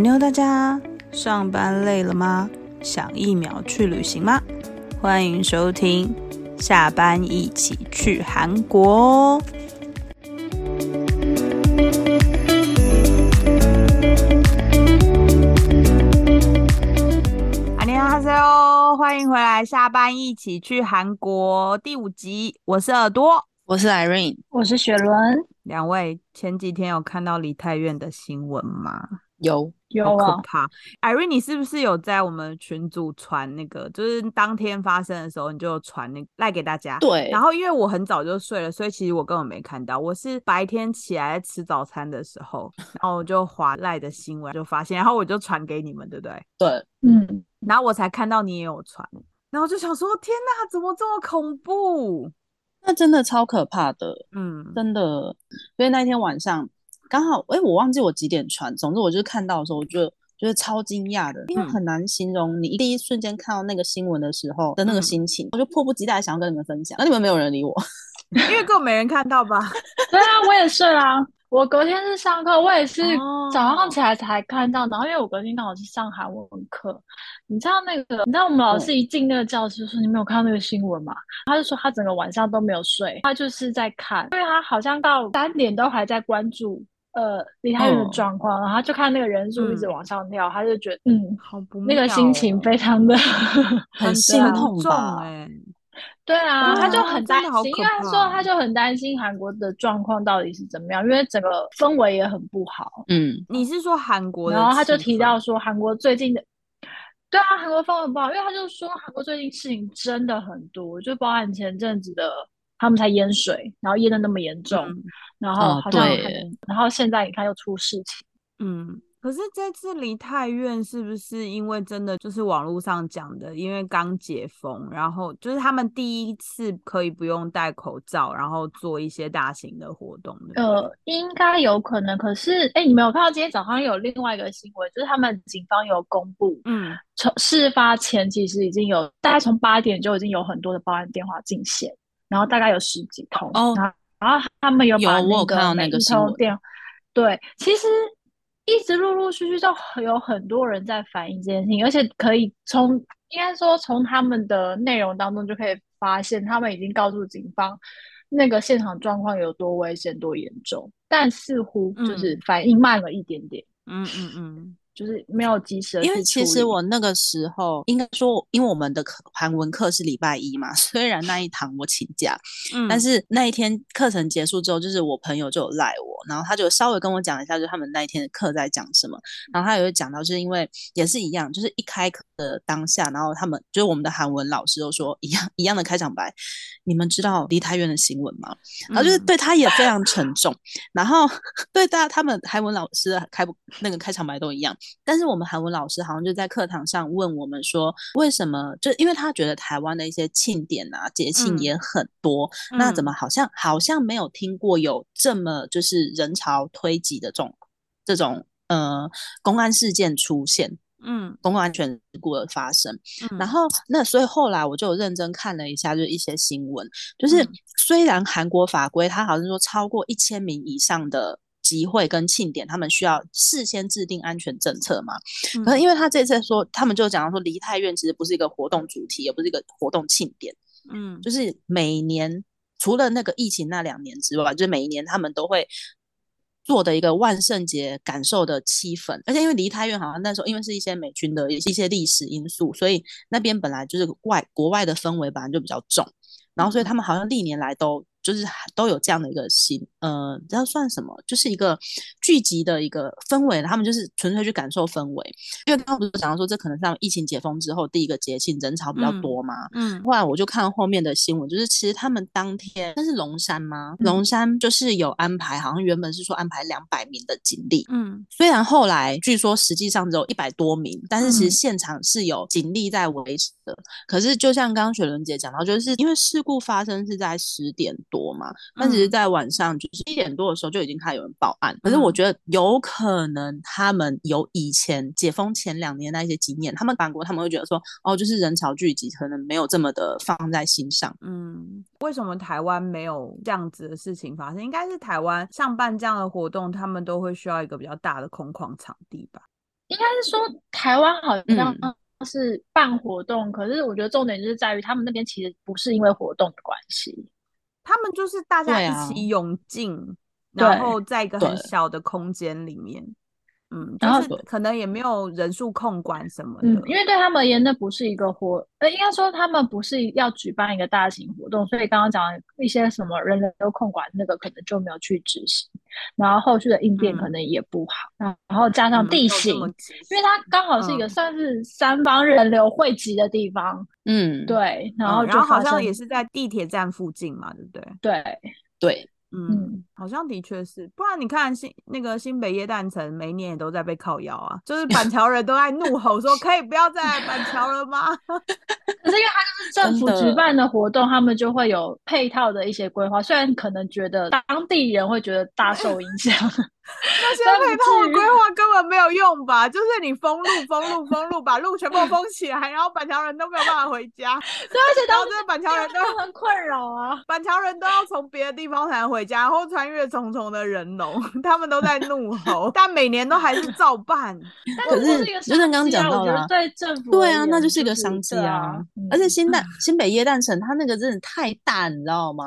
韩妞，大家上班累了吗？想一秒去旅行吗？欢迎收听《下班一起去韩国》哦。阿尼亚哈塞哦，欢迎回来，《下班一起去韩国》第五集，我是耳朵，我是 Irene，我是雪伦。两位前几天有看到李泰院的新闻吗？有，有好可啊，怕！Irene，你是不是有在我们群组传那个，就是当天发生的时候，你就传那个赖给大家？对然后因为我很早就睡了，所以其实我根本没看到。我是白天起来吃早餐的时候，然后我就划赖的新闻，就发现，然后我就传给你们，对不对？对，嗯，然后我才看到你也有传，然后就想说，天哪，怎么这么恐怖？那真的超可怕的，嗯，真的。所以那天晚上刚好，哎，我忘记我几点传，总之我就是看到的时候，我就觉得超惊讶的，因为嗯很难形容你第一瞬间看到那个新闻的时候的那个嗯心情，我就迫不及待想要跟你们分享，那你们没有人理我，因为根本没人看到吧？对啊，我也是啊。我隔天是上课，我也是哦早上起来才看到。然后因为我隔天刚好是上韩文课，你知道那个，你知道我们老师一进那个教室说：“你没有看到那个新闻吗？”他就说他整个晚上都没有睡，他就是在看，因为他好像到三点都还在关注呃梨泰院的嗯状况，然后他就看那个人数一直嗯往上跳，他就觉得嗯，好不那个心情哦非常的很心啊痛重吧？哎、对啊，他就啊很担心，因为他说他就很担心韩国的状况到底是怎么样，因为整个氛围也很不好。嗯，你是说韩国的？然后他就提到，说，韩国最近的，对啊，韩国氛围不好，因为他就说韩国最近事情真的很多，就包含前阵子的他们才淹水，然后淹的那么严重，嗯然后哦好像对，然后现在你看又出事情。嗯，可是这次梨泰院是不是因为真的就是网络上讲的，因为刚解封，然后就是他们第一次可以不用戴口罩，然后做一些大型的活动的？呃，应该有可能，可是哎，你没有看到今天早上有另外一个新闻，就是他们警方有公布，嗯从事发前其实已经有大概从八点就已经有很多的报案电话进线，然后大概有十几通，哦然后他们有把那个每一个新闻通电，对，其实一直陆陆续续都有很多人在反映这件事情，而且可以从应该说从他们的内容当中就可以发现，他们已经告诉警方那个现场状况有多危险、多严重，但似乎就是嗯反应慢了一点点，嗯嗯嗯，就是没有及时的因为其实我那个时候应该说，因为我们的课韩文课是礼拜一嘛，虽然那一堂我请假，嗯但是那一天课程结束之后，就是我朋友就有赖我，然后他就稍微跟我讲一下，就是他们那一天的课在讲什么。然后他也会讲到，就是因为也是一样，就是一开课的当下，然后他们就是我们的韩文老师都说一样一样的开场白，你们知道梨泰院的新闻吗？然后就是嗯对他也非常沉重，然后 对大家他们韩文老师开不那个开场白都一样，但是我们韩文老师好像就在课堂上问我们说，为什么？就因为他觉得台湾的一些庆典啊、节庆嗯也很多，那怎嗯么好像好像没有听过有这么就是人潮推挤的这种这种呃公安事件出现？嗯公共安全事故的发生，嗯，然后那所以后来我就认真看了一下，就是一些新闻，就是嗯虽然韩国法规它好像说超过一千名以上的集会跟庆典，他们需要事先制定安全政策嘛，可是嗯。因为他这次说，他们就讲到说梨泰院其实不是一个活动主题，也不是一个活动庆典，嗯。就是每年除了那个疫情那两年之外，就是每一年他们都会做的一个万圣节感受的气氛，而且因为梨泰院好像那时候因为是一些美军的一些历史因素，所以那边本来就是外国外的氛围本来就比较重，然后所以他们好像历年来都。就是都有这样的一个心，呃，这要算什么？就是一个聚集的一个氛围，他们就是纯粹去感受氛围。因为刚刚不是讲到说，这可能像疫情解封之后第一个节庆，人潮比较嗯多嘛，嗯后来我就看后面的新闻，就是其实他们当天那是龙山吗？嗯龙山就是有安排，好像原本是说安排两百名的警力，嗯虽然后来据说实际上只有一百多名，但是其实嗯现场是有警力在维持的。可是就像刚刚雪伦姐讲到，就是因为事故发生是在十点多嘛，但其实嗯在晚上就是一点多的时候就已经开始有人报案。可是我嗯觉得有可能他们有以前解封前两年那一些经验，他们韩国他们会觉得说，哦，就是人潮聚集，可能没有这么的放在心上。嗯，为什么台湾没有这样子的事情发生？应该是台湾上办这样的活动，他们都会需要一个比较大的空旷场地吧？应该是说台湾好像嗯是办活动，可是我觉得重点就是在于他们那边其实不是因为活动的关系，他们就是大家一起涌进，对然后在一个很小的空间里面，嗯，然后可能也没有人数控管什么的，嗯，因为对他们而言，那不是一个活，呃，应该说他们不是要举办一个大型活动，所以刚刚讲的一些什么人流控管那个可能就没有去执行，然后后续的应变可嗯。能也不好，然然后加上嗯地形，因为它刚好是一个嗯。算是三方人流汇集的地方，嗯，对，然后就嗯然后好像也是在地铁站附近嘛，对不对？对，对，嗯嗯，好像的确是，不然你看新那个新北耶诞城，每一年也都在被靠腰啊，就是板桥人都在怒吼说，可以不要再来板桥了吗？可是因为它就是政府举办的活动，他们就会有配套的一些规划，虽然可能觉得当地人会觉得大受影响，那些配套的规划根本没有用吧？就是你封路、封路、封路，把路全部 封起来，然后板桥人都没有办法回家，对，而且当时然后这些板桥人都都很困扰啊。板桥人都要从别的地方才能回家，然后穿越重重的人龙，他们都在怒吼，但每年都还是照办。可是就像刚刚讲到的啊我觉得对政府对啊，那就是一个商机啊啊，而且嗯新蛋新北耶诞城它那个真的太大，你知道吗？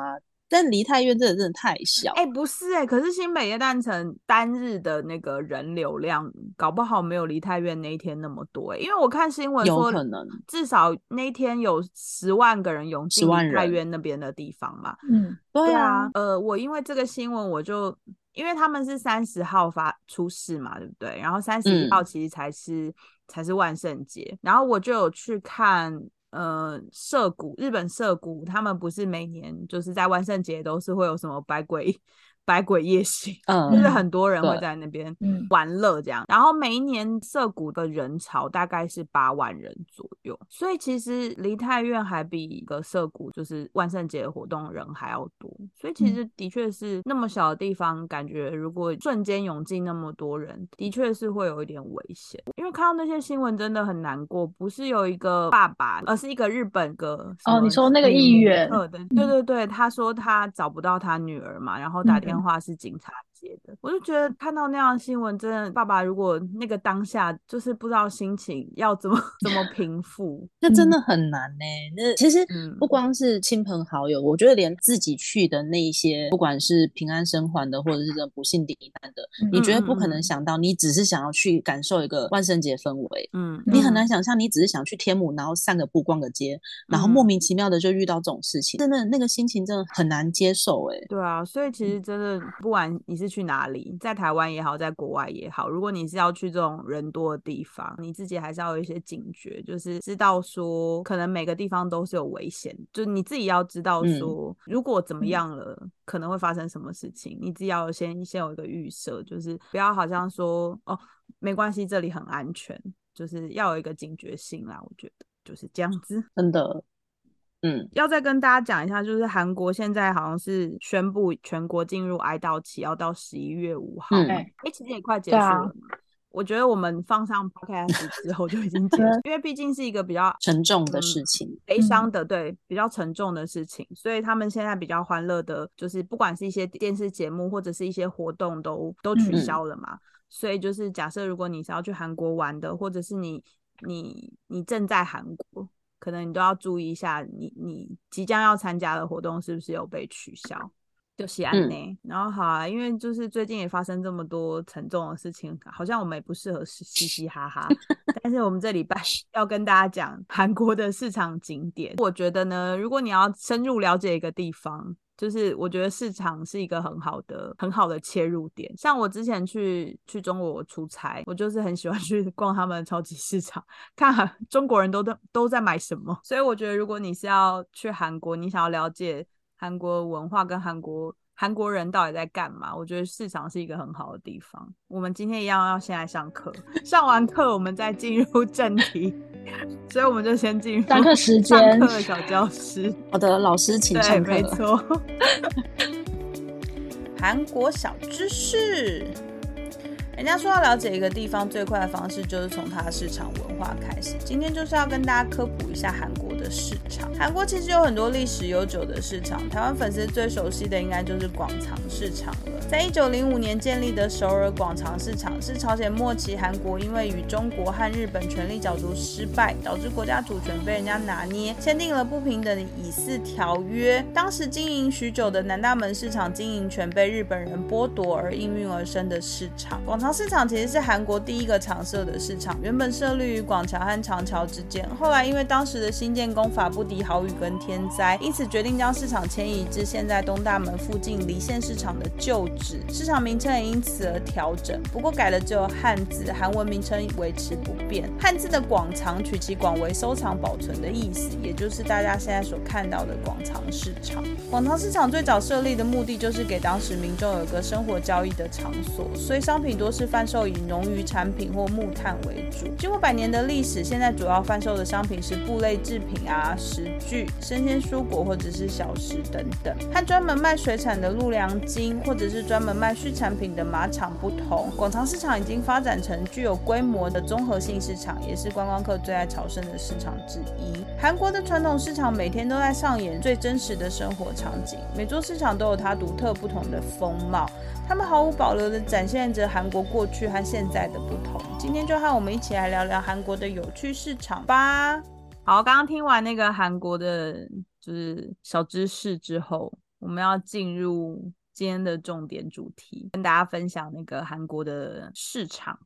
但梨泰院真的真的太小，哎、不是哎、可是新北夜诞城单日的那个人流量，搞不好没有梨泰院那一天那么多哎、因为我看新闻说，可能至少那一天有十万个人涌进10万梨泰院那边的地方嘛。嗯，对啊，，呃，我因为这个新闻，我就因为他们是三十号发出事嘛，对不对？然后三十一嗯号其实才是、才是万圣节，然后我就有去看。呃，涉谷日本涉谷，他们不是每年就是在万圣节都是会有什么百鬼百鬼夜行，嗯就是很多人会在那边嗯玩乐这样。然后每一年涩谷的人潮大概是八万人左右，所以其实梨泰院还比一个涩谷就是万圣节活动人还要多。所以其嗯实的确是那么小的地方，感觉如果瞬间涌进那么多人，的确是会有一点危险。因为看到那些新闻真的很难过，不是有一个爸爸，而是一个日本个哦你说那个议员对对对，他说他找不到他女儿嘛，然后打电电话是警察接的，我就觉得看到那样的新闻，真的爸爸如果那个当下就是不知道心情要怎么 怎么平复，那。真的很难呢、那其实嗯。不光是亲朋好友，我觉得连自己去的那一些，不管是平安生还的，或者是这种不幸罹难的，你绝对不可能想到，你只是想要去感受一个万圣节氛围。嗯，你很嗯。难想象，你只是想去天母，然后散个步、逛个街，然后嗯。莫名其妙的就遇到这种事情，真的那个心情真的很难接受哎、对啊，所以其实真的，不管你是去哪里，在台湾也好，在国外也好，如果你是要去这种人多的地方，你自己还是要有一些警觉，就是知道说，可能每个地方都是有危险，就你自己要知道嗯说，如果怎么嗯样了，可能会发生什么事情，你自己要先先有一个预设，就是不要好像说哦，没关系，这里很安全，就是要有一个警觉性啦，我觉得就是这样子。真的，嗯，要再跟大家讲一下，就是韩国现在好像是宣布全国进入哀悼期，要到十一月五号。嗯哎、对其实也快结束了嘛。我觉得我们放上 podcast 之后就已经结束，因为毕竟是一个比较 沉重的嗯事情，悲伤的，对，比较沉重的事情，所以他们现在比较欢乐的，就是不管是一些电视节目或者是一些活动都都取嗯消了嘛。所以就是假设如果你是要去韩国玩的，或者是你你你正在韩国，可能你都要注意一下你，你即将要参加的活动是不是有被取消。就是安呢，然后好啊，因为就是最近也发生这么多沉重的事情，好像我们也不适合嘻嘻嘻哈哈。但是我们这礼拜 要跟大家讲韩国的市场景点。我觉得呢，如果你要深入了解一个地方，就是我觉得市场是一个很好的、很好的切入点。像我之前去去中国出差，我就是很喜欢 去逛他们的超级市场，看中国人都都都在买什么。所以我觉得，如果你是要去韩国，你想要了解韩国文化跟韩国韩国人到底在干嘛，我觉得市场是一个很好的地方。我们今天一样要先来上课，上完课我们再进入正题，所以我们就先进入上课时间上课的小教室。好的，老师请对，上课。没错。韩国小知识，人家说要了解一个地方最快的方式就是从它的市场文化开始。今天就是要跟大家科普一下韩国的市场。韩国其实有很多历史悠久的市场，台湾粉丝最熟悉的应该就是广场市场了。在一九零五年建立的首尔广场市场，是朝鲜末期韩国因为与中国和日本权力角逐失败，导致国家主权被人家拿捏，签订了不平等的以四条约。当时经营许久的南大门市场经营权被日本人剥夺而应运而生的市场。广场市场其实是韩国第一个常设的市场，原本设立于广桥和长桥之间，后来因为当时的新建工法不敌豪雨跟天灾，因此决定将市场迁移至现在东大门附近离线市场的旧址，市场名称也因此而调整，不过改了只有汉字，韩文名称维持不变。汉字的广场取其广为收藏保存的意思，也就是大家现在所看到的广场市场。广场市场最早设立的目的就是给当时民众有个生活交易的场所，所以商品多是贩售以农渔产品或木炭为主。经过百年的历史，现在主要贩售的商品是布类制品啊、食具、生鲜蔬果或者是小食等等。和专门卖水产的陆良金或者是专门卖畜产品的马场不同，广场市场已经发展成具有规模的综合性市场，也是观光客最爱朝圣的市场之一。韩国的传统市场每天都在上演最真实的生活场景，每座市场都有它独特不同的风貌，他们毫无保留地展现着韩国过去和现在的不同。今天就和我们一起来聊聊韩国的有趣市场吧。好，刚刚听完那个韩国的，就是小知识之后，我们要进入今天的重点主题，跟大家分享那个韩国的市场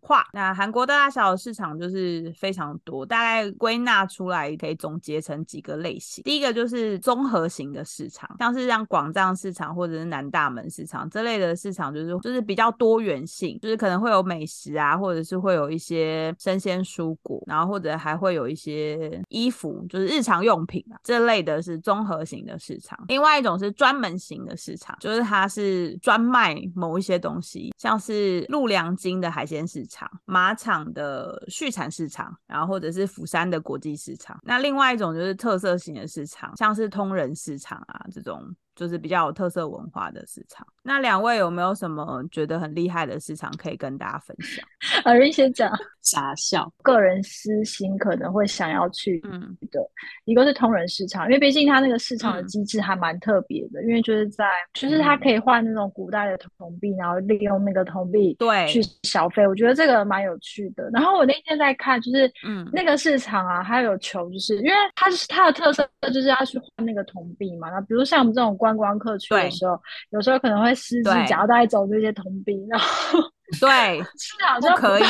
化。那韩国大大小小市场就是非常多，大概归纳出来可以总结成几个类型。第一个就是综合型的市场，像是像广藏市场或者是南大门市场这类的市场，就是就是比较多元性，就是可能会有美食啊，或者是会有一些生鲜蔬果，然后或者还会有一些衣服，就是日常用品啊这类的是综合型的市场。另外一种是专门型的市场，就是它是专卖某一些东西，像是陆良金的海鲜市场、马场的畜产市场，然后或者是釜山的国际市场。那另外一种就是特色型的市场，像是通人市场啊这种。就是比较有特色文化的市场。那两位有没有什么觉得很厉害的市场可以跟大家分享？啊，人先讲，傻笑。个人私心可能会想要去嗯的，一个是通人市场，因为毕竟它那个市场的嗯机制还蛮特别的，因为就是在就是它可以换那种古代的铜币，然后利用那个铜币对去消费，我觉得这个蛮有趣的。然后我那天在看，就是嗯那个市场啊，还有求，就是因为它是它的特色就是要去换那个铜币嘛。那比如像我们这种观光客去的时候，有时候可能会失之对夹带走这些铜币，然后对，市场就不可以，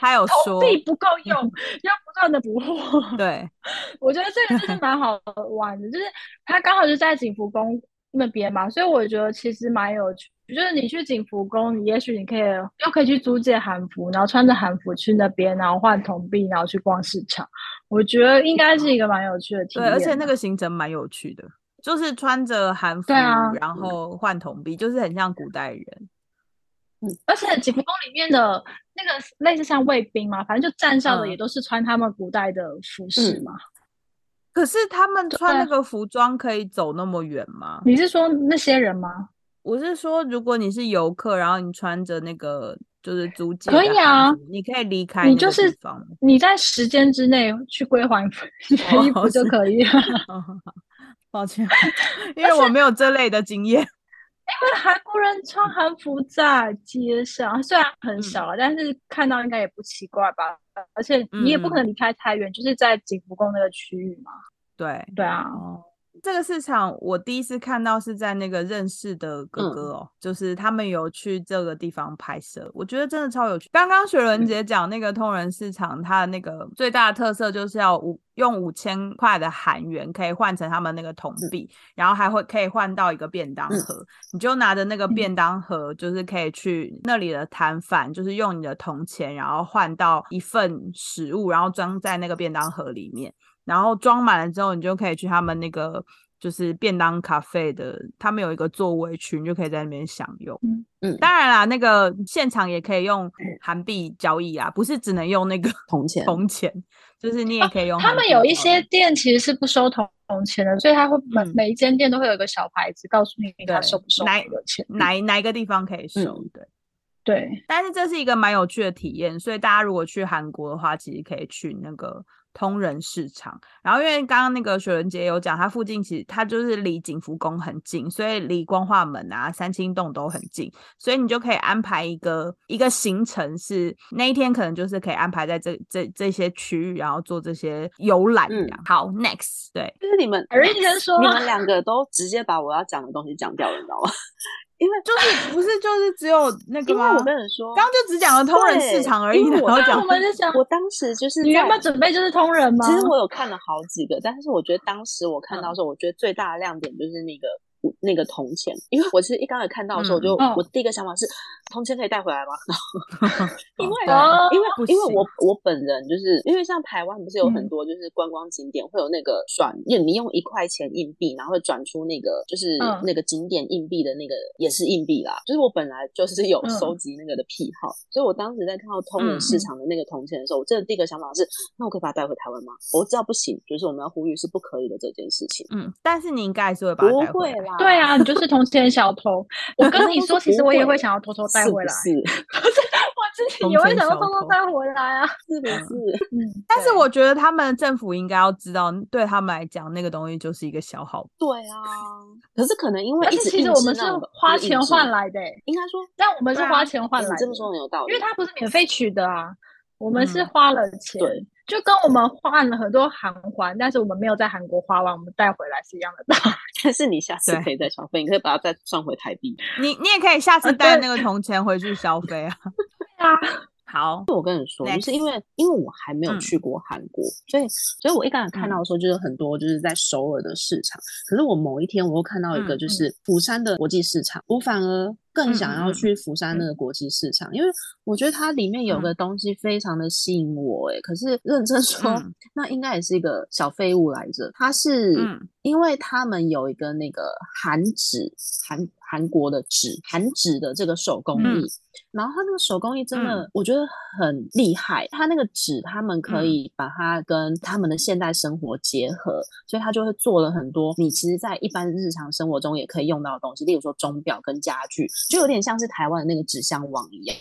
他有铜说，币不够用，要不断的补货。对，我觉得这个就是蛮好玩的，就是他刚好就在景福宫那边嘛，所以我觉得其实蛮有趣。就是你去景福宫，你也许你可以又可以去租借韩服，然后穿着韩服去那边，然后换铜币，然后去逛市场。我觉得应该是一个蛮有趣的体对，验。而且那个行程蛮有趣的，就是穿着韩服，啊然后换铜币，就是很像古代人。嗯而且景福宫里面的那个类似像卫兵嘛，反正就站哨的嗯也都是穿他们古代的服饰嘛。可是他们穿那个服装可以走那么远吗？你是说那些人吗？我是说，如果你是游客，然后你穿着那个就是租借可以啊你可以离开你就是你在时间之内去归还 衣服就可以了。哦抱歉，因为我没有这类的经验。因为韩国人穿韩服在街上，虽然很少啊，但是看到应该也不奇怪吧？而且你也不可能离开太远，就是在景福宫那个区域嘛。对，对啊，哦，这个市场我第一次看到是在那个认识的哥哥哦，就是他们有去这个地方拍摄，我觉得真的超有趣。刚刚雪伦姐讲那个通人市场，它的那个最大的特色就是要五用五千块的韩元可以换成他们那个铜币，然后还会可以换到一个便当盒，你就拿着那个便当盒，就是可以去那里的摊贩，就是用你的铜钱，然后换到一份食物，然后装在那个便当盒里面。然后装满了之后，你就可以去他们那个就是便当咖啡的，他们有一个座位区，你就可以在那边享用。嗯嗯当然啦，那个现场也可以用韩币交易啊，不是只能用那个铜钱铜钱，就是你也可以用、他们有一些店其实是不收铜铜钱的，所以他会每、嗯每一间店都会有一个小牌子告诉你他对收不收哪那个钱。哪哪一个地方可以收，嗯对。对，但是这是一个蛮有趣的体验，所以大家如果去韩国的话，其实可以去那个通人市场。然后因为刚刚那个雪伦姐有讲，它附近其实它就是离景福宫很近，所以离光化门啊、三清洞都很近，所以你就可以安排一个一个行程，是那一天可能就是可以安排在这这这些区域，然后做这些游览嗯。好，next，对，就是你们而先说你们两个都直接把我要讲的东西讲掉了，你知道吗？因为就是 不是就是只有那个吗？因为我跟你说，刚刚就只讲了通人市场而已，因为我那然后讲我们就想，我当时就是你原在本准备就是通人吗？其实我有看了好几个，但是我觉得当时我看到时候，我觉得最大的亮点就是那个那个铜钱，因为我其实一刚才看到的时候，我就、嗯我第一个想法是铜钱可以带回来吗？因为哦因为因为我我本人就是因为像台湾不是有很嗯多就是观光景点会有那个转，你用一块钱硬币，然后会转出那个就是嗯那个景点硬币的那个也是硬币啦。就是我本来就是有嗯收集那个的癖好，所以我当时在看到通人市嗯场的那个铜钱的时候，我真的第一个想法是，那我可以把它带回台湾吗？我知道不行，就是我们要呼吁是不可以的这件事情。嗯，但是你应该还是会把它不带回来。会啦，对啊，你就是铜钱小偷。我跟你说，其实我也会想要偷偷带回来，是？是我自己也会想要偷偷带回来啊。是不 是？嗯，但是我觉得他们政府应该要知道，对他们来讲，那个东西就是一个消耗。对啊，可是可能因为而且一直印其实我们是花钱换来的欸，应该说但我们是花钱换来这么说很有道理，因为它不是免费取的啊，我们是嗯花了钱，对就跟我们换了很多韩环，但是我们没有在韩国花完，我们带回来是一样的道理。但是你下次可以再消费，你可以把它再算回台币。你你也可以下次带那个铜钱回去消费啊。对啊，好，我跟你说，就是因为因为我还没有嗯去过韩国，所以所以我一开始看到的时候，就是很多就是在首尔的市场。可是我某一天我又看到一个嗯就是釜山的国际市场，我反而更想要去釜山那个国际市场，因为我觉得它里面有个东西非常的吸引我。诶，可是认真说，嗯那应该也是一个小废物来着。它是嗯因为他们有一个那个韩纸，韩韩国的纸，韩纸的这个手工嗯艺。然后它那个手工艺真的，嗯我觉得很厉害。它那个纸，他们可嗯以把它跟他们的现代生活结合，所以他就会做了很多你其实，在一般日常生活中也可以用到的东西，例如说钟表跟家具，就有点像是台湾的那个纸箱网一样。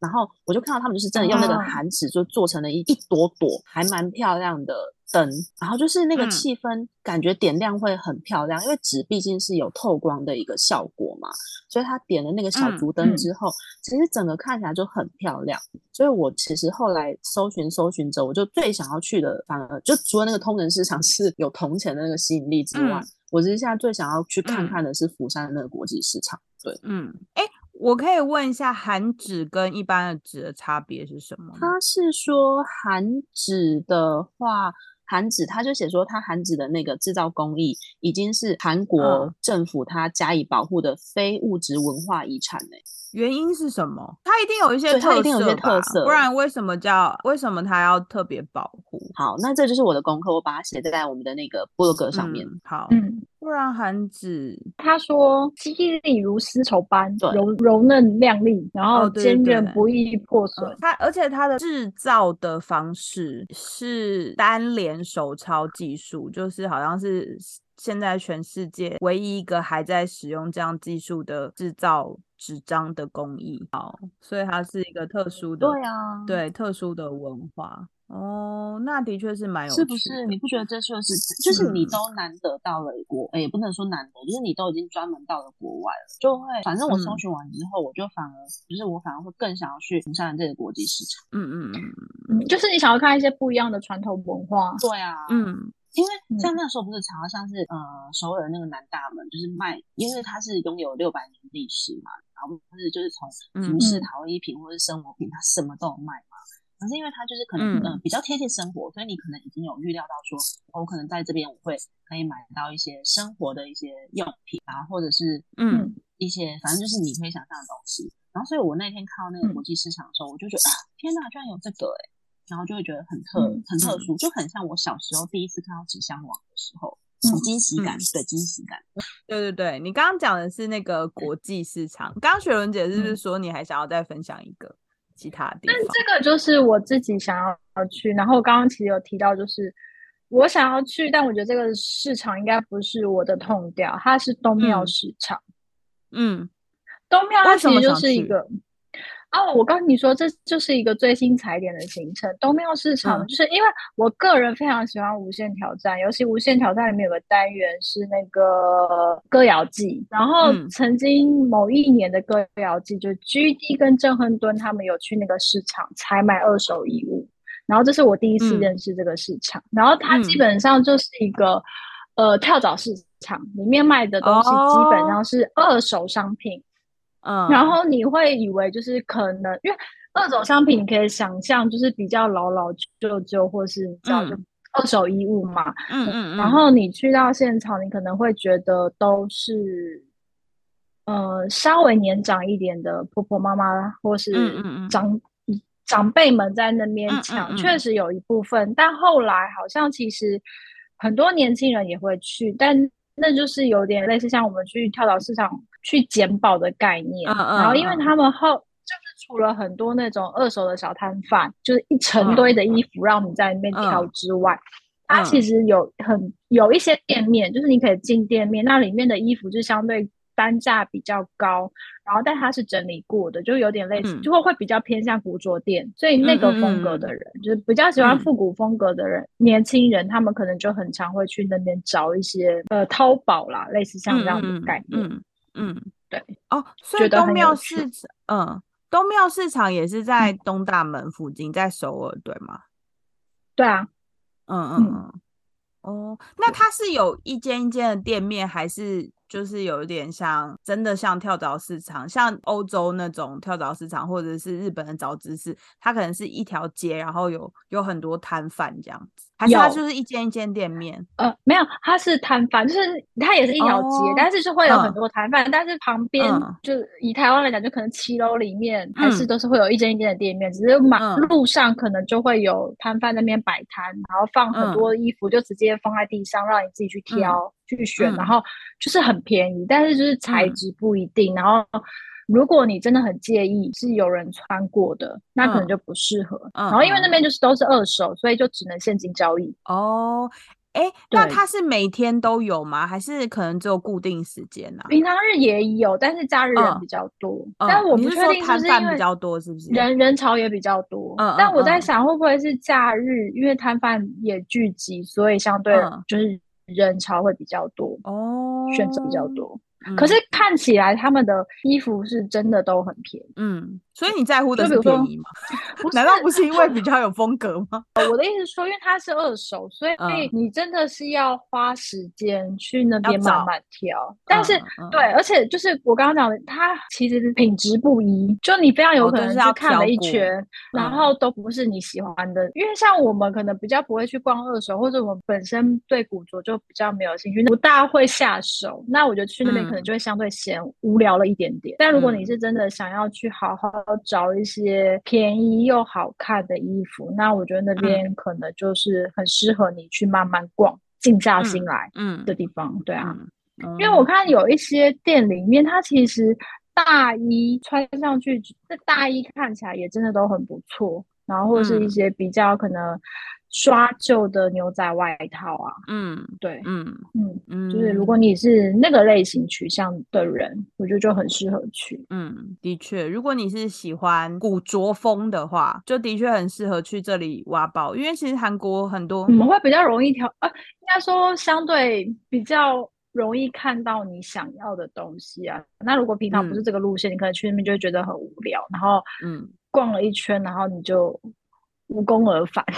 然后我就看到他们就是真的用那个哦韩纸，就做成了一一朵朵还蛮漂亮的灯，然后就是那个嗯气氛感觉点亮会很漂亮，因为纸毕竟是有透光的一个效果嘛，所以它点了那个小嗯烛灯嗯之后，其实整个看起来就很漂亮。所以我其实后来搜寻搜寻着，我就最想要去的，反而就除了那个通人市场 是有铜钱的那个吸引力之外，嗯我其实现在最想要去看嗯看的是釜山的那个国际市场。对，嗯，哎，我可以问一下，韩纸跟一般的纸的差别是什么吗？他是说韩纸的话，韩纸他就写说，他韩纸的那个制造工艺已经是韩国嗯。政府他加以保护的非物质文化遗产呢、原因是什么？它一定有一些特一定有一些特色不然为什么叫为什么它要特别保护？好，那这就是我的功课，我把它写在我们的那个部落格上面。嗯好，嗯，不然韩子他说肌理如丝绸般对柔柔嫩亮丽，然后坚韧不易破损。嗯它而且它的制造的方式是单联手抄技术，就是好像是现在全世界唯一一个还在使用这样技术的制造纸张的工艺。好，所以它是一个特殊的，对啊，，对特殊的文化。哦，那的确是蛮有趣的，是不是？你不觉得这就是就是你嗯都难得到了国，哎也不能说难得，就是你都已经专门到了国外了，就会反正我搜嗯寻完之后，我就反而就是我反而会更想要去釜山的这个国际市场。嗯嗯嗯嗯，就是你想要看一些不一样的传统文化。对啊，嗯因为像嗯那时候不是常常像是呃首尔的那个南大门，就是卖，因为它是拥有六百年历史嘛，然后不是就是从服嗯饰、嗯。陶艺品或者是生活品，它什么都有卖嘛。可是因为它就是可能嗯。呃比较贴近生活，所以你可能已经有预料到说，哦我可能在这边我会可以买到一些生活的一些用品啊，或者是嗯。一些反正就是你可以想象的东西。然后所以我那天看到那个嗯。国际市场的时候，我就觉得啊，天哪，居然有这个哎、然后就会觉得很特、很特殊，就很像我小时候第一次看到纸箱网的时候，惊喜感，嗯对惊喜感。对对对，你刚刚讲的是那个国际市场，刚刚雪伦姐是不是嗯说你还想要再分享一个其他地但方？这个就是我自己想要去，然后刚刚其实有提到，就是我想要去，但我觉得这个市场应该不是我的痛调，它是东庙嗯市场。嗯东庙它其实就是一个，哦，我告诉你说，这就是一个最新踩点的行程。东庙市场，嗯就是因为我个人非常喜欢无限挑战，尤其无限挑战里面有个单元是那个歌谣季，然后嗯曾经某一年的歌谣季，就 GD 跟郑亨敦他们有去那个市场采买二手衣物，然后这是我第一次嗯认识这个市场，然后它嗯基本上就是一个。呃，跳蚤市场里面卖的东西基本哦上是二手商品，嗯，然后你会以为就是可能，因为二手商品你可以想象就是比较老老旧旧，或是你知道就嗯二手衣物嘛。嗯然后你去到现场，你可能会觉得都是呃稍微年长一点的婆婆妈妈或是嗯嗯嗯。长、长辈们在那边抢，嗯。确实有一部分，但后来好像其实很多年轻人也会去，但那就是有点类似像我们去跳蚤市场去捡宝的概念。嗯嗯然后因为嗯他们后就是除了很多那种二手的小摊贩，就是一成嗯。堆的衣服让你在里面挑嗯。之外，它嗯。其实有很有一些店面，就是你可以进店面，那里面的衣服就相对单价比较高，然后但它是整理过的，就有点类似，嗯就会会比较偏向古着店，所以那个风格的人，就是比较喜欢嗯复古风格的人，年轻人他们可能就很常会去那边找一些呃淘宝啦，类似像这样的概念。嗯嗯，嗯对。哦，所以东庙市场，嗯，东庙市场也是在东大门附近，在首尔对吗？对啊，嗯嗯嗯嗯。哦，那它是有一间一间的店面，还是就是有一点像真的像跳蚤市场，像欧洲那种跳蚤市场，或者是日本的早知市，它可能是一条街，然后有有很多摊贩这样子，还是它就是一间一间店面？呃，没有，它是摊贩，就是它也是一条街，哦但是就会有很嗯多摊贩，但是旁边嗯就以台湾来讲，就可能七楼里面还是嗯都是会有一间一间的店面，只是马嗯路上可能就会有摊贩那边摆摊，然后放很嗯多衣服，就直接放在地上，让你自己去挑、去选，嗯然后就是很便宜，但是就是材嗯质不一定，然后。如果你真的很介意是有人穿过的，那可能嗯就不适合。嗯然后因为那嗯边就是都是二手，所以就只能现金交易。哦，哎，那它是每天都有吗？还是可能只有固定时间呢、平常日也有，但是假日人嗯比较多。嗯但我不确定是比较多是不是人人潮也比较多。嗯但我在想，会不会是假日，因为摊贩也聚集，所以相对嗯就是人潮会比较多，哦，选择比较多。嗯。可是看起来他们的衣服是真的都很便宜。嗯，所以你在乎的是便宜吗？难道不是因为比较有风格吗？我的意思是说，因为它是二手，所以嗯你真的是要花时间去那边慢慢挑。但是对，而且就是我刚刚讲的，它其实是品质不一，就你非常有可能是看了一圈，然嗯后都不是你喜欢的。因为像我们可能比较不会去逛二手，或者我们本身对古着就比较没有兴趣，不大会下手。那我觉得去那边可能嗯就会相对嫌无聊了一点点。但如果你嗯是真的想要去好好找一些便宜又好看的衣服，那我觉得那嗯边可能就是很适合你去慢慢逛、静下心来嗯的地方。对啊。嗯，因为我看有一些店里面，它其实大衣穿上去，这大衣看起来也真的都很不错。然后或是一嗯些比较可能刷旧的牛仔外套啊，嗯对，嗯嗯，嗯，就是如果你是那个类型取向的人，我觉得就很适合去。嗯，的确，如果你是喜欢古着风的话，就的确很适合去这里挖宝，因为其实韩国很多我们会比较容易挑，呃，应该说相对比较容易看到你想要的东西啊。那如果平常不是嗯这个路线，你可能去那边就会觉得很无聊，然后嗯逛了一圈，然后你就无功而返。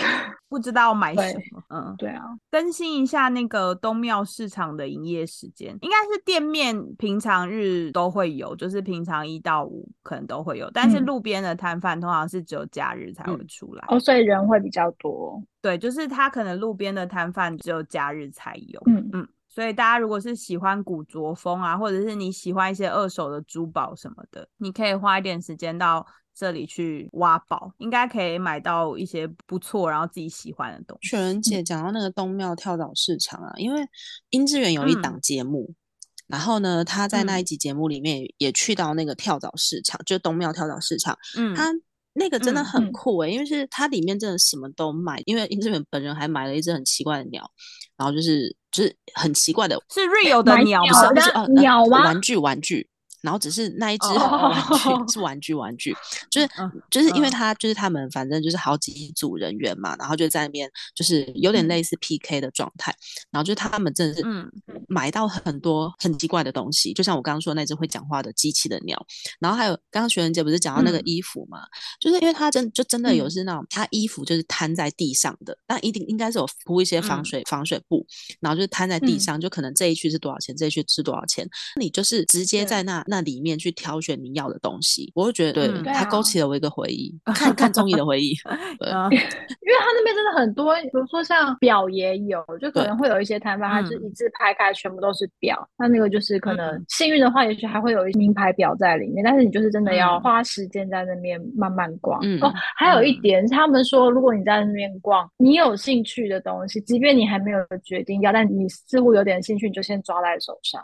不知道买什么，嗯，对啊，更新一下那个东庙市场的营业时间，应该是店面平常日都会有，就是平常一到五可能都会有，但是嗯路边的摊贩通常是只有假日才会嗯出来。哦，所以人会比较多。对，就是他可能路边的摊贩只有假日才有。嗯嗯，所以大家如果是喜欢古着风啊，或者是你喜欢一些二手的珠宝什么的，你可以花一点时间到这里去挖宝，应该可以买到一些不错，然后自己喜欢的东西。雪人姐讲到那个东庙跳蚤市场啊，因为殷志远有一档节目，然后呢，他在那一嗯集节目里面也去到那个跳蚤市场，就东庙跳蚤市场，嗯，他那个真的很酷诶、因为是它里面真的什么都卖，因为殷志远本人还买了一只很奇怪的鸟，然后就是就是很奇怪的，是 real 的鸟鸟吗不是？不是那呃鸟吗呃玩具玩具。然后只是那一只玩具、哦是玩具玩具，就是、嗯就是因为嗯。他就是他们反正就是好几组人员嘛，然后就在那边就是有点嗯。类似 PK 的状态，然后就是他们真的是嗯。买到很多很奇怪的东西，就像我刚刚说那只会讲话的机器的鸟，然后还有刚刚学人姐不是讲到那个嗯。衣服嘛，就是因为他真就真的有嗯。是那种，他衣服就是摊在地上的，那一定应该是有铺一些防嗯。水、防水布，然后就是摊在地嗯。上，就可能这一区是多少钱，这一区是多少钱，你就是直接在那那里面去挑选你要的东西，我会觉得对、嗯它勾啊起了我一个回忆，看看综艺的回忆，对嗯 因为他那边真的很多，比如说像表也有，就可能会有一些摊贩，它是嗯一字拍开，全部都是表。那那个就是可能嗯幸运的话，也许还会有一名牌表在里面，但是你就是真的要嗯花时间在那边慢慢逛。嗯哦，还有一嗯点，他们说，如果你在那边逛，你有兴趣的东西，即便你还没有决定要，但你似乎有点兴趣，你就先抓在手上。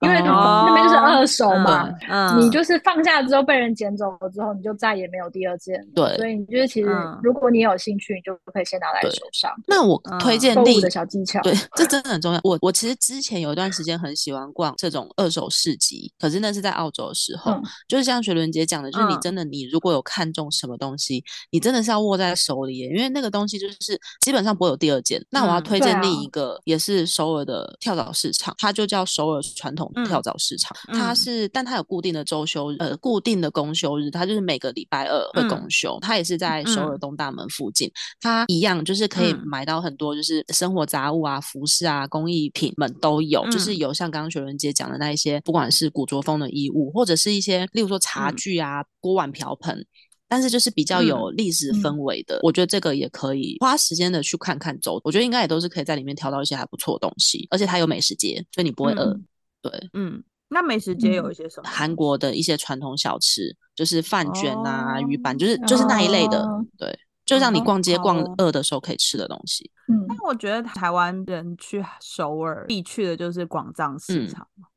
因为哦那边就是二手嘛，嗯，你就是放下之后被人捡走了之后，你就再也没有第二件。对所以你就是其实嗯如果你有兴趣，你就可以先拿在手上。那我推嗯购物荐另一个小技巧，对，这真的很重要。我我其实之前有一段时间很喜欢逛这种二手市集，可是那是在澳洲的时候，嗯就是像学伦姐讲的，就是你嗯真的你如果有看中什么东西，你真的是要握在手里耶，因为那个东西就是基本上不会有第二件。那我要推荐另一个也是首尔的跳蚤市场，它就叫首尔传统嗯。跳蚤市场，它嗯。是但它有固定的周休日，呃，固定的公休日，它就是每个礼拜二会公嗯休，它也是在首尔嗯。东大门附近。它一样就是可以嗯。买到很多就是生活杂物啊、服饰啊、工艺品们都有，就是。嗯有像刚刚雪伦姐讲的那一些，不管是古着风的衣物，或者是一些例如说茶嗯。具啊、锅碗瓢盆。但是就是比较有历史氛。嗯围的，我觉得这个也可以花时间的去看看走，我觉得应该也都是可以在里面挑到一些还不错的东西，而且它有美食街，所以你不会饿。嗯对，嗯，那美食街有嗯一些什么？韩国的一些传统小吃，就是饭卷啊、鱼板，哦就是就是那一类的，哦对，就像你哦逛街逛饿的时候可以吃的东西。嗯但我觉得台湾人去首尔必去的就是广藏市嗯场嘛，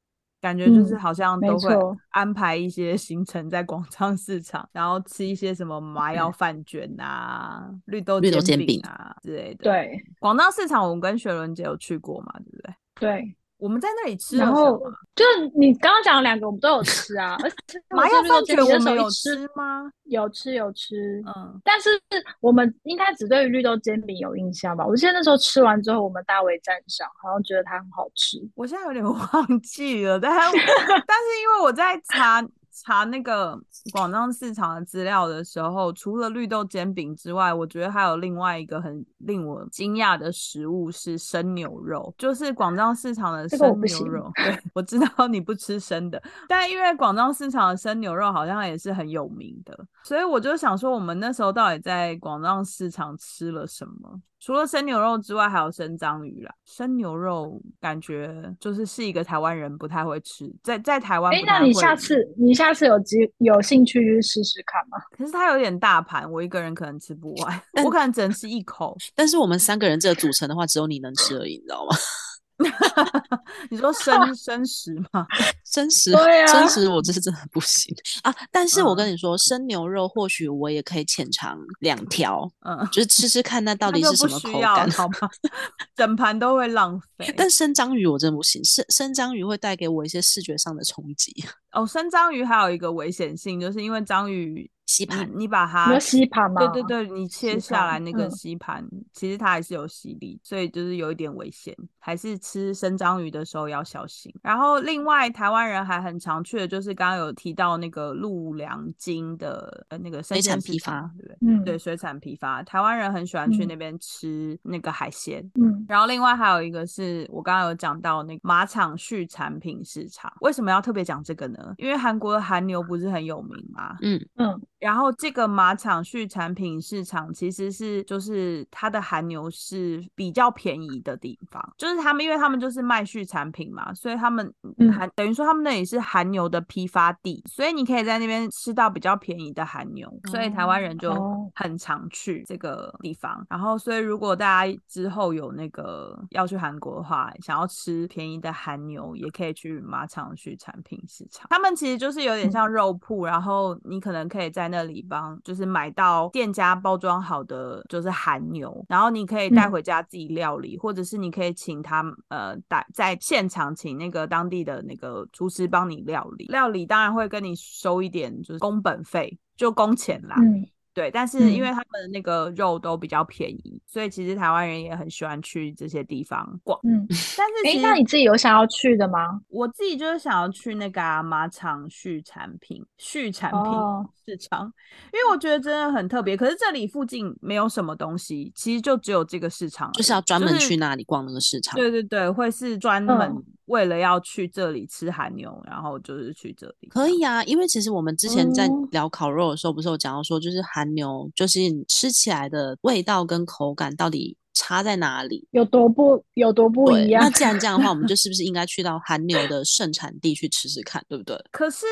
感觉就是嗯好像都会安排一些行程在广藏市场，然后吃一些什么麻药饭卷啊、绿豆绿豆煎饼饼啊之类的。，对广藏市场我们跟雪伦姐有去过嘛，对不对？对。我们在那里吃了什然后么？就是你刚刚讲的两个，我们都有吃啊，而且麻药饭卷我们们有吃吃吗？有吃有吃，嗯，但是我们应该只对于绿豆煎饼有印象吧？我记得那时候吃完之后，我们大为赞赏，好像觉得它很好吃。我现在有点 忘记了，但但是因为我在查查那个广藏市场的资料的时候，除了绿豆煎饼之外，我觉得还有另外一个很令我惊讶的食物是生牛肉，就是广藏市场的这个我生牛肉。对，我知道你不吃生的，但因为广藏市场的生牛肉好像也是很有名的，所以我就想说，我们那时候到底在广藏市场吃了什么？除了生牛肉之外，还有生章鱼啦。生牛肉感觉就是是一个台湾人不太会吃，在在台湾。那你下次你下次有机有兴趣去试试看吗？可是它有点大盘，我一个人可能吃不完，我可能只能吃一口。但是我们三个人这个组成的话，只有你能吃而已，你知道吗？你说生生食吗？生食，对啊生食我这是真的不行啊！但是我跟嗯你说，生牛肉或许我也可以浅尝两条，嗯，就是吃吃看那到底是什么口感。好吗？整盘都会浪费。但生章鱼我真的不行，生生章鱼会带给我一些视觉上的冲击。哦，生章鱼还有一个危险性，就是因为章鱼吸盘你你把它吸盘吗？对对对，你切下来那个嗯吸盘，其实它还是有吸力，所以就是有一点危险，还是吃生章鱼的时候要小心。然后另外台湾人还很常去的就是刚刚有提到那个陆良金的呃那个生水产批发对不对？嗯对，水产批发，台湾人很喜欢去嗯那边吃那个海鲜。嗯然后另外还有一个是我刚刚有讲到那个马场畜产品市场，为什么要特别讲这个呢？因为韩国的韩牛不是很有名吗？嗯，嗯然后这个马场畜产品市场其实是就是它的韩牛是比较便宜的地方，就是他们因为他们就是卖畜产品嘛，所以他们嗯韩、等于说他们那里是韩牛的批发地，所以你可以在那边吃到比较便宜的韩牛，所以台湾人就哦很常去这个地方。然后所以如果大家之后有那个要去韩国的话，想要吃便宜的韩牛，也可以去马场畜产品市场。他们其实就是有点像肉铺，然后你可能可以在那里帮，就是买到店家包装好的就是韩牛，然后你可以带嗯回家自己料理，或者是你可以请他呃打在现场请那个当地的那个厨师帮你料理，料理当然会跟你收一点就是工本费，就工钱啦。嗯，对，但是因嗯为他们那个肉都比较便宜，所以其实台湾人也很喜欢去这些地方逛。嗯，但是诶，其实那你自己有想要去的吗？我自己就是想要去那个、啊、马场畜产品畜产品哦市场，因为我觉得真的很特别。可是这里附近没有什么东西，其实就只有这个市场，就是要专门去那里逛那个市场。对对对，会是专门嗯为了要去这里吃韩牛，然后就是去这里。可以啊，因为其实我们之前在哦聊烤肉的时候，不是有讲到说，就是韩牛，就是你吃起来的味道跟口感到底差在哪里？有多不有多不，一样那？既然这样的话，我们就 是不是应该去到韩牛的盛产地去吃吃看，对不对？可是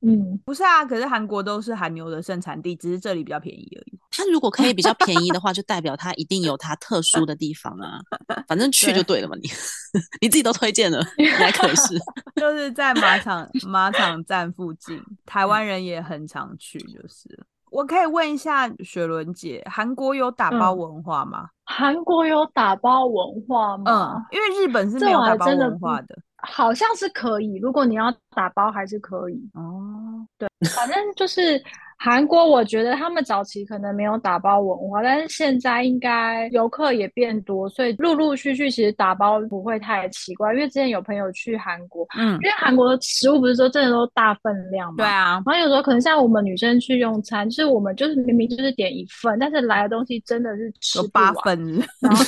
嗯，不是啊？可是韩国都是韩牛的盛产地，只是这里比较便宜而已。它如果可以比较便宜的话，就代表它一定有它特殊的地方啊。反正去就对了嘛，你 你自己都推荐了，你还可是就是在马场 马场站附近，台湾人也很常去，就是。我可以问一下雪伦姐，韩国有打包嗯文化吗？韩国有打包文化吗嗯？，因为日本是没有打包文化的。好像是可以，如果你要打包还是可以。哦，对反正就是韩国，我觉得他们早期可能没有打包文化，但是现在应该游客也变多，所以陆陆续续其实打包不会太奇怪。因为之前有朋友去韩国，嗯因，为韩国的食物不是说真的都大分量嘛，对。啊，然后有时候可能像我们女生去用餐，就是我们就是明明就是点一份，但是来的东西真的是吃有八不完，份，然后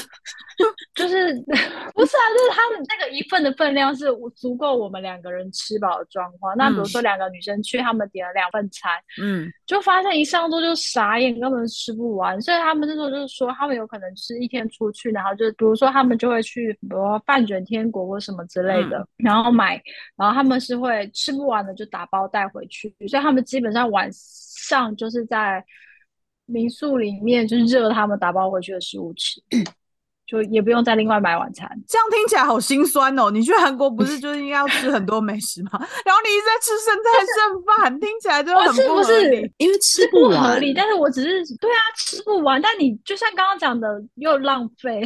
就是 不是啊，就是他们那个一份的分量是足够我们两个人吃饱的状况。那比如嗯说两个女生去，他们点了两份餐，嗯就发现一上桌就傻眼，根本吃不完。所以他们那时候就是说，他们有可能是一天出去，然后就比如说他们就会去，比如说饭卷天国或什么之类的，然后买，然后他们是会吃不完的就打包带回去，所以他们基本上晚上就是在民宿里面就是热他们打包回去的食物吃。就也不用再另外买晚餐，这样听起来好心酸哦。你去韩国不是就是应该要吃很多美食吗？然后你一直在吃剩菜剩饭，听起来就很合不是不是理。因为吃不合，理。但是我只是对啊，吃不完，但你就像刚刚讲的，又浪费。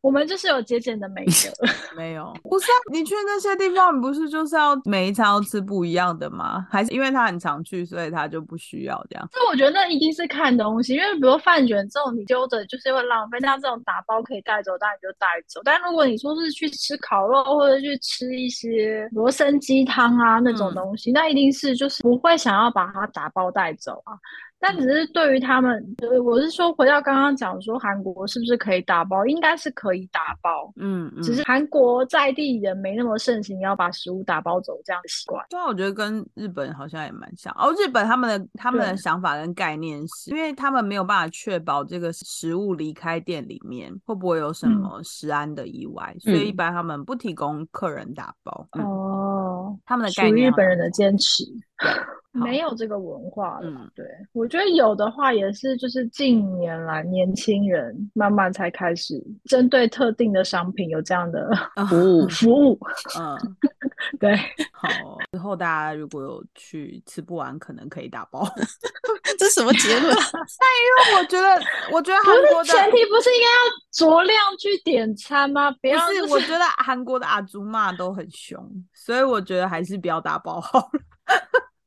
我们就是有节俭的美德。没有，不是啊，你去那些地方，你不是就是要每一餐都吃不一样的吗？还是因为他很常去，所以他就不需要这样？这我觉得那一定是看东西，因为比如饭卷这种你丢着就是会浪费，那这种打包可以带走，当然就带走。但如果你说是去吃烤肉或者去吃一些罗参鸡汤啊那种嗯东西，那一定是就是不会想要把它打包带走啊。但只是对于他们，呃我是说回到刚刚讲说韩国是不是可以打包，应该是可以打包，嗯嗯，只是韩国在地人没那么盛行要把食物打包走这样的习惯。对啊，我觉得跟日本好像也蛮像。哦，日本他们的他们的想法跟概念是，因为他们没有办法确保这个食物离开店里面会不会有什嗯么食安的意外，所以一嗯般他们不提供客人打包。嗯，哦，他们的概念好像于日本人的坚持。好 没有这个文化了。嗯对，我觉得有的话也是，就是近年来年轻人慢慢才开始针对特定的商品有这样的服务服务。嗯，对，好，之后大家如果有去吃不完，可能可以打包。这是什么结论？但因为我觉得，我觉得韩国的前提不是应该要酌量去点餐吗？不是，就是我觉得韩国的阿祖玛都很凶，所以我觉得还是不要打包好了。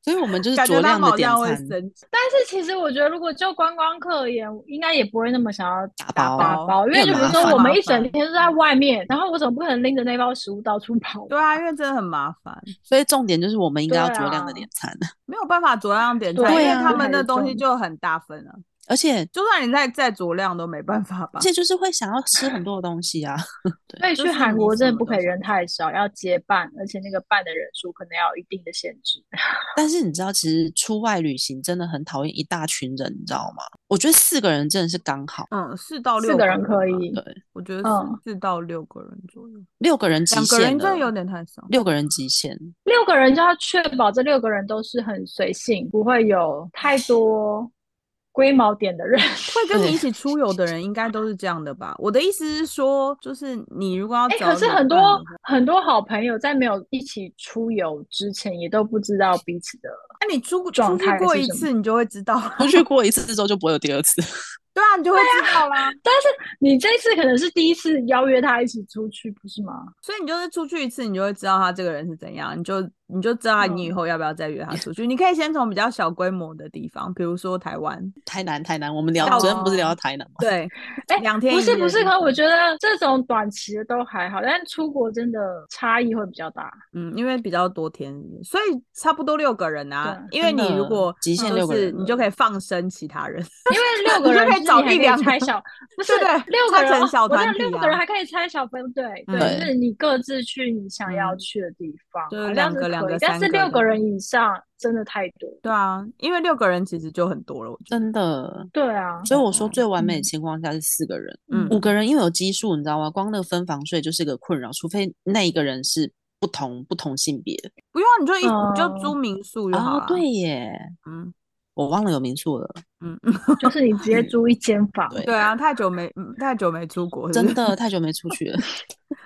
所以我们就是酌量的点餐。但是其实我觉得，如果就观光客而言，应该也不会那么想要打包打包，因为就比如说我们一整天都在外面，然后我总不可能拎着那包食物到处跑。对啊，因为真的很麻烦，所以重点就是我们应该要对酌量的啊点餐，没有办法酌量点餐，对因为啊他们的东西就很大份啊，而且就算你再再酌量都没办法吧而。且就是会想要吃很多的东西啊。所以去韩国真的不可以人太少，要结伴，而且那个伴的人数可能要有一定的限制。但是你知道，其实出外旅行真的很讨厌一大群人，你知道吗？我觉得四个人真的是刚好，嗯，四到六四个人可以对，我觉得四到六个人左右，六个人极两个人真的有点太少。六个人极限。六个人就要确保这六个人都是很随性，不会有太多龟毛点的人。会跟你一起出游的人应该都是这样的吧？我的意思是说，就是你如果要哎、找可是很多很多好朋友在没有一起出游之前，也都不知道彼此的。那、你出出状去过一态是什么次，你就会知道了。出去过一次之后就不会有第二次。对啊，你就会知道啦。但是你这次可能是第一次邀约他一起出去，不是吗？所以你就是出去一次，你就会知道他这个人是怎样，你就你就知道你以嗯后要不要再约他 出去。你可以先从比较小规模的地方，比如说台湾，台南，台南，我们聊昨天不是聊到台南吗？对，哎两天不是不是，可我觉得这种短期的都还好，但出国真的差异会比较大。嗯，因为比较多天，所以差不多六个人啊。对因为你如果极限就是六个人你就可以放生其他人，因为 六个人你就可以找一两个拆小，不是对对六个人小团体啊六个人还可以拆小分队，对，嗯就是你各自去你想要嗯去的地方，就是好像是两个两但是六个人以上真的太多。对啊，因为六个人其实就很多了，我觉得。真的。对啊，所以我说最完美的嗯情况下是四个人，嗯五个人因为有基数，你知道吗？光那个分房睡就是一个困扰，除非那一个人是不同不同性别。不用，你就一你就哦租民宿就好了。哦，对耶，嗯我忘了有民宿了，嗯，就是你直接租一间房，对对啊，太久没嗯太久没出国，是不真的太久没出去了。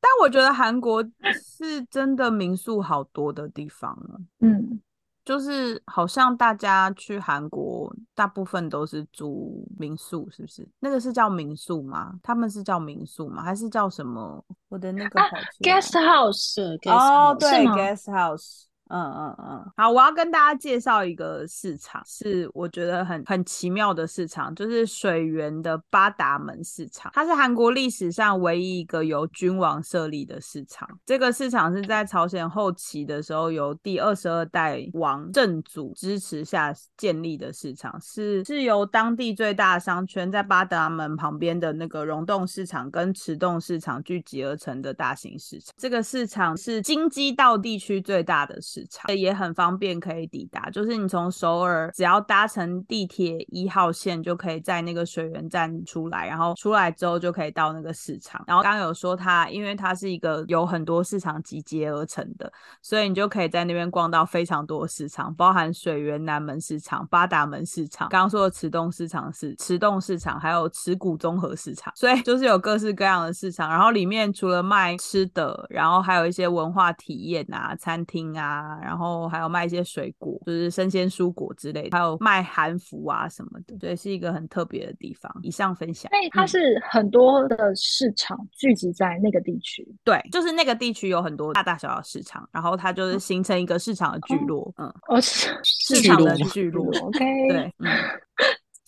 但我觉得韩国是真的民宿好多的地方哦，嗯，就是好像大家去韩国大部分都是住民宿，是不是？那个是叫民宿吗？他们是叫民宿吗？还是叫什么？我的那个，guest house，哦对，guest house。嗯嗯嗯，好，我要跟大家介绍一个市场，是我觉得很很奇妙的市场，就是水源的八达门市场。它是韩国历史上唯一一个由君王设立的市场。这个市场是在朝鲜后期的时候，由第二十二代王正祖支持下建立的市场，是是由当地最大商圈在八达门旁边的那个溶洞市场跟池洞市场聚集而成的大型市场。这个市场是京畿道地区最大的市场，也很方便可以抵达。就是你从首尔只要搭乘地铁一号线，就可以在那个水源站出来，然后出来之后就可以到那个市场。然后刚刚有说它，因为它是一个有很多市场集结而成的，所以你就可以在那边逛到非常多市场，包含水源南门市场、八达门市场，刚刚说的池洞市场是池洞市场，还有池谷综合市场，所以就是有各式各样的市场。然后里面除了卖吃的，然后还有一些文化体验啊、餐厅啊，然后还有卖一些水果，就是生鲜蔬果之类的，还有卖韩服啊什么的，对，是一个很特别的地方。以上分享。所以它嗯是很多的市场聚集在那个地区。对，就是那个地区有很多大大小小市场，然后它就是形成一个市场的聚落，嗯，哦，是市场的聚落吗聚落，，OK，对，嗯，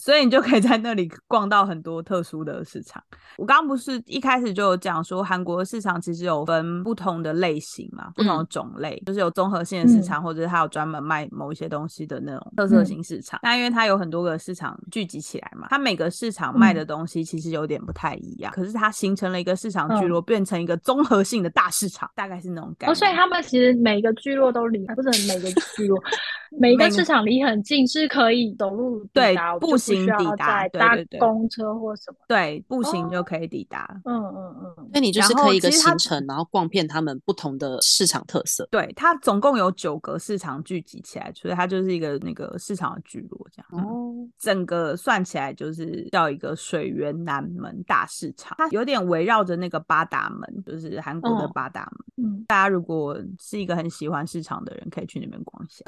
所以你就可以在那里逛到很多特殊的市场。我刚刚不是一开始就有讲说，韩国的市场其实有分不同的类型嘛，不同的种类，就是有综合性的市场，或者是它有专门卖某一些东西的那种特色型市场。那因为它有很多个市场聚集起来嘛，它每个市场卖的东西其实有点不太一样，可是它形成了一个市场聚落，变成一个综合性的大市场，大概是那种感觉。哦，所以他们其实每个聚落都离，不是每个聚落，每个市场离很近，是可以走路抵对步就不需要行抵达搭对对对公车或什么。对步行就哦可以抵达。嗯嗯嗯，那你就是可以一个行程，然后逛遍他们不同的市场特色。对，它总共有九个市场聚集起来，所以它就是一个那个市场的聚落这样。嗯哦，整个算起来就是叫一个水源南门大市场，它有点围绕着那个八达门，就是韩国的嗯八达门。嗯，大家如果是一个很喜欢市场的人，可以去那边逛一下。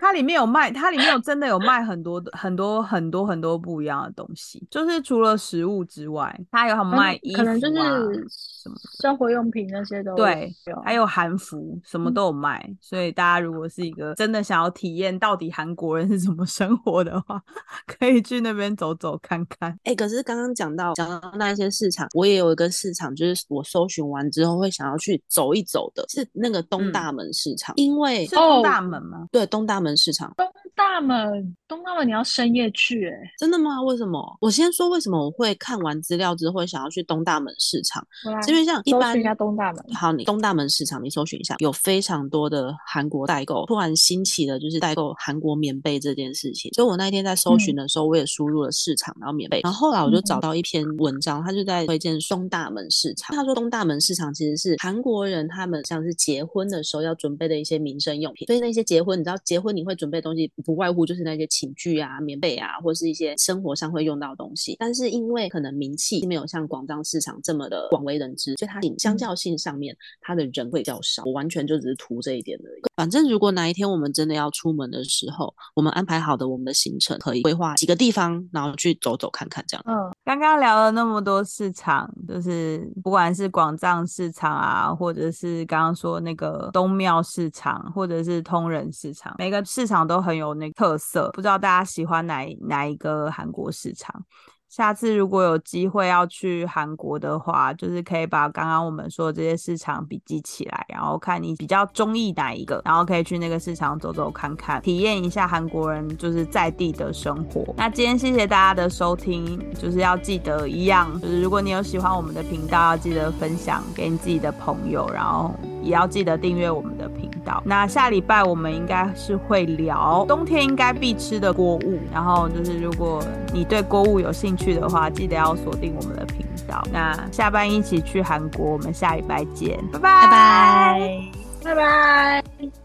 它里面有卖，它里面有真的有卖很多的很多很多很多不一样的东西，就是除了食物之外，它有卖衣服、啊、可能就是什么生活用品那些都对有，还有韩服，什么嗯都有卖。所以大家如果是一个真的想要体验到底韩国人是怎么生活的话，可以去那边走走看看。哎、可是刚刚讲到讲到那一些市场，我也有一个市场，就是我搜寻完之后会想要去走一走的，是那个东嗯大门市场，因为是东哦大门吗？对东大门市场，东大门，东大门你要深夜去、欸，真的吗？为什么？我先说为什么我会看完资料之后会想要去东大门市场，因为像一般搜寻一下东大门。好，你东大门市场你搜寻一下，有非常多的韩国代购，突然兴起的就是代购韩国棉被这件事情。所以我那一天在搜寻的时候，我也输入了市场，然后棉被，然后后来我就找嗯到一篇文章，他就在推荐东大门市场。他说东大门市场其实是韩国人他们像是结婚的时候要准备的一些民生用品，所以那些结婚你知道结婚你会准备的东西不外乎就是那些寝具啊、棉被啊，或是一些生活上会用到的东西。但是因为可能名气没有像广藏市场这么的广为人知，所以它相较性上面它的人会较少。我完全就只是图这一点而已。反正如果哪一天我们真的要出门的时候，我们安排好的我们的行程，可以规划几个地方，然后去走走看看这样。嗯，刚刚聊了那么多市场，就是不管是广藏市场啊，或者是刚刚说那个东庙市场，或者是通人市场，每个市场都很有那个特色。不知道大家喜欢哪哪一个韩国市场？下次如果有机会要去韩国的话，就是可以把刚刚我们说的这些市场笔记起来，然后看你比较中意哪一个，然后可以去那个市场走走看看，体验一下韩国人就是在地的生活。那今天谢谢大家的收听，就是要记得一样，就是如果你有喜欢我们的频道，要记得分享给你自己的朋友，然后也要记得订阅我们的频道。那下礼拜我们应该是会聊冬天应该必吃的锅物，然后就是如果你对锅物有兴趣。去的话，记得要锁定我们的频道。那下班一起去韩国，我们下礼拜见，拜拜拜拜拜拜。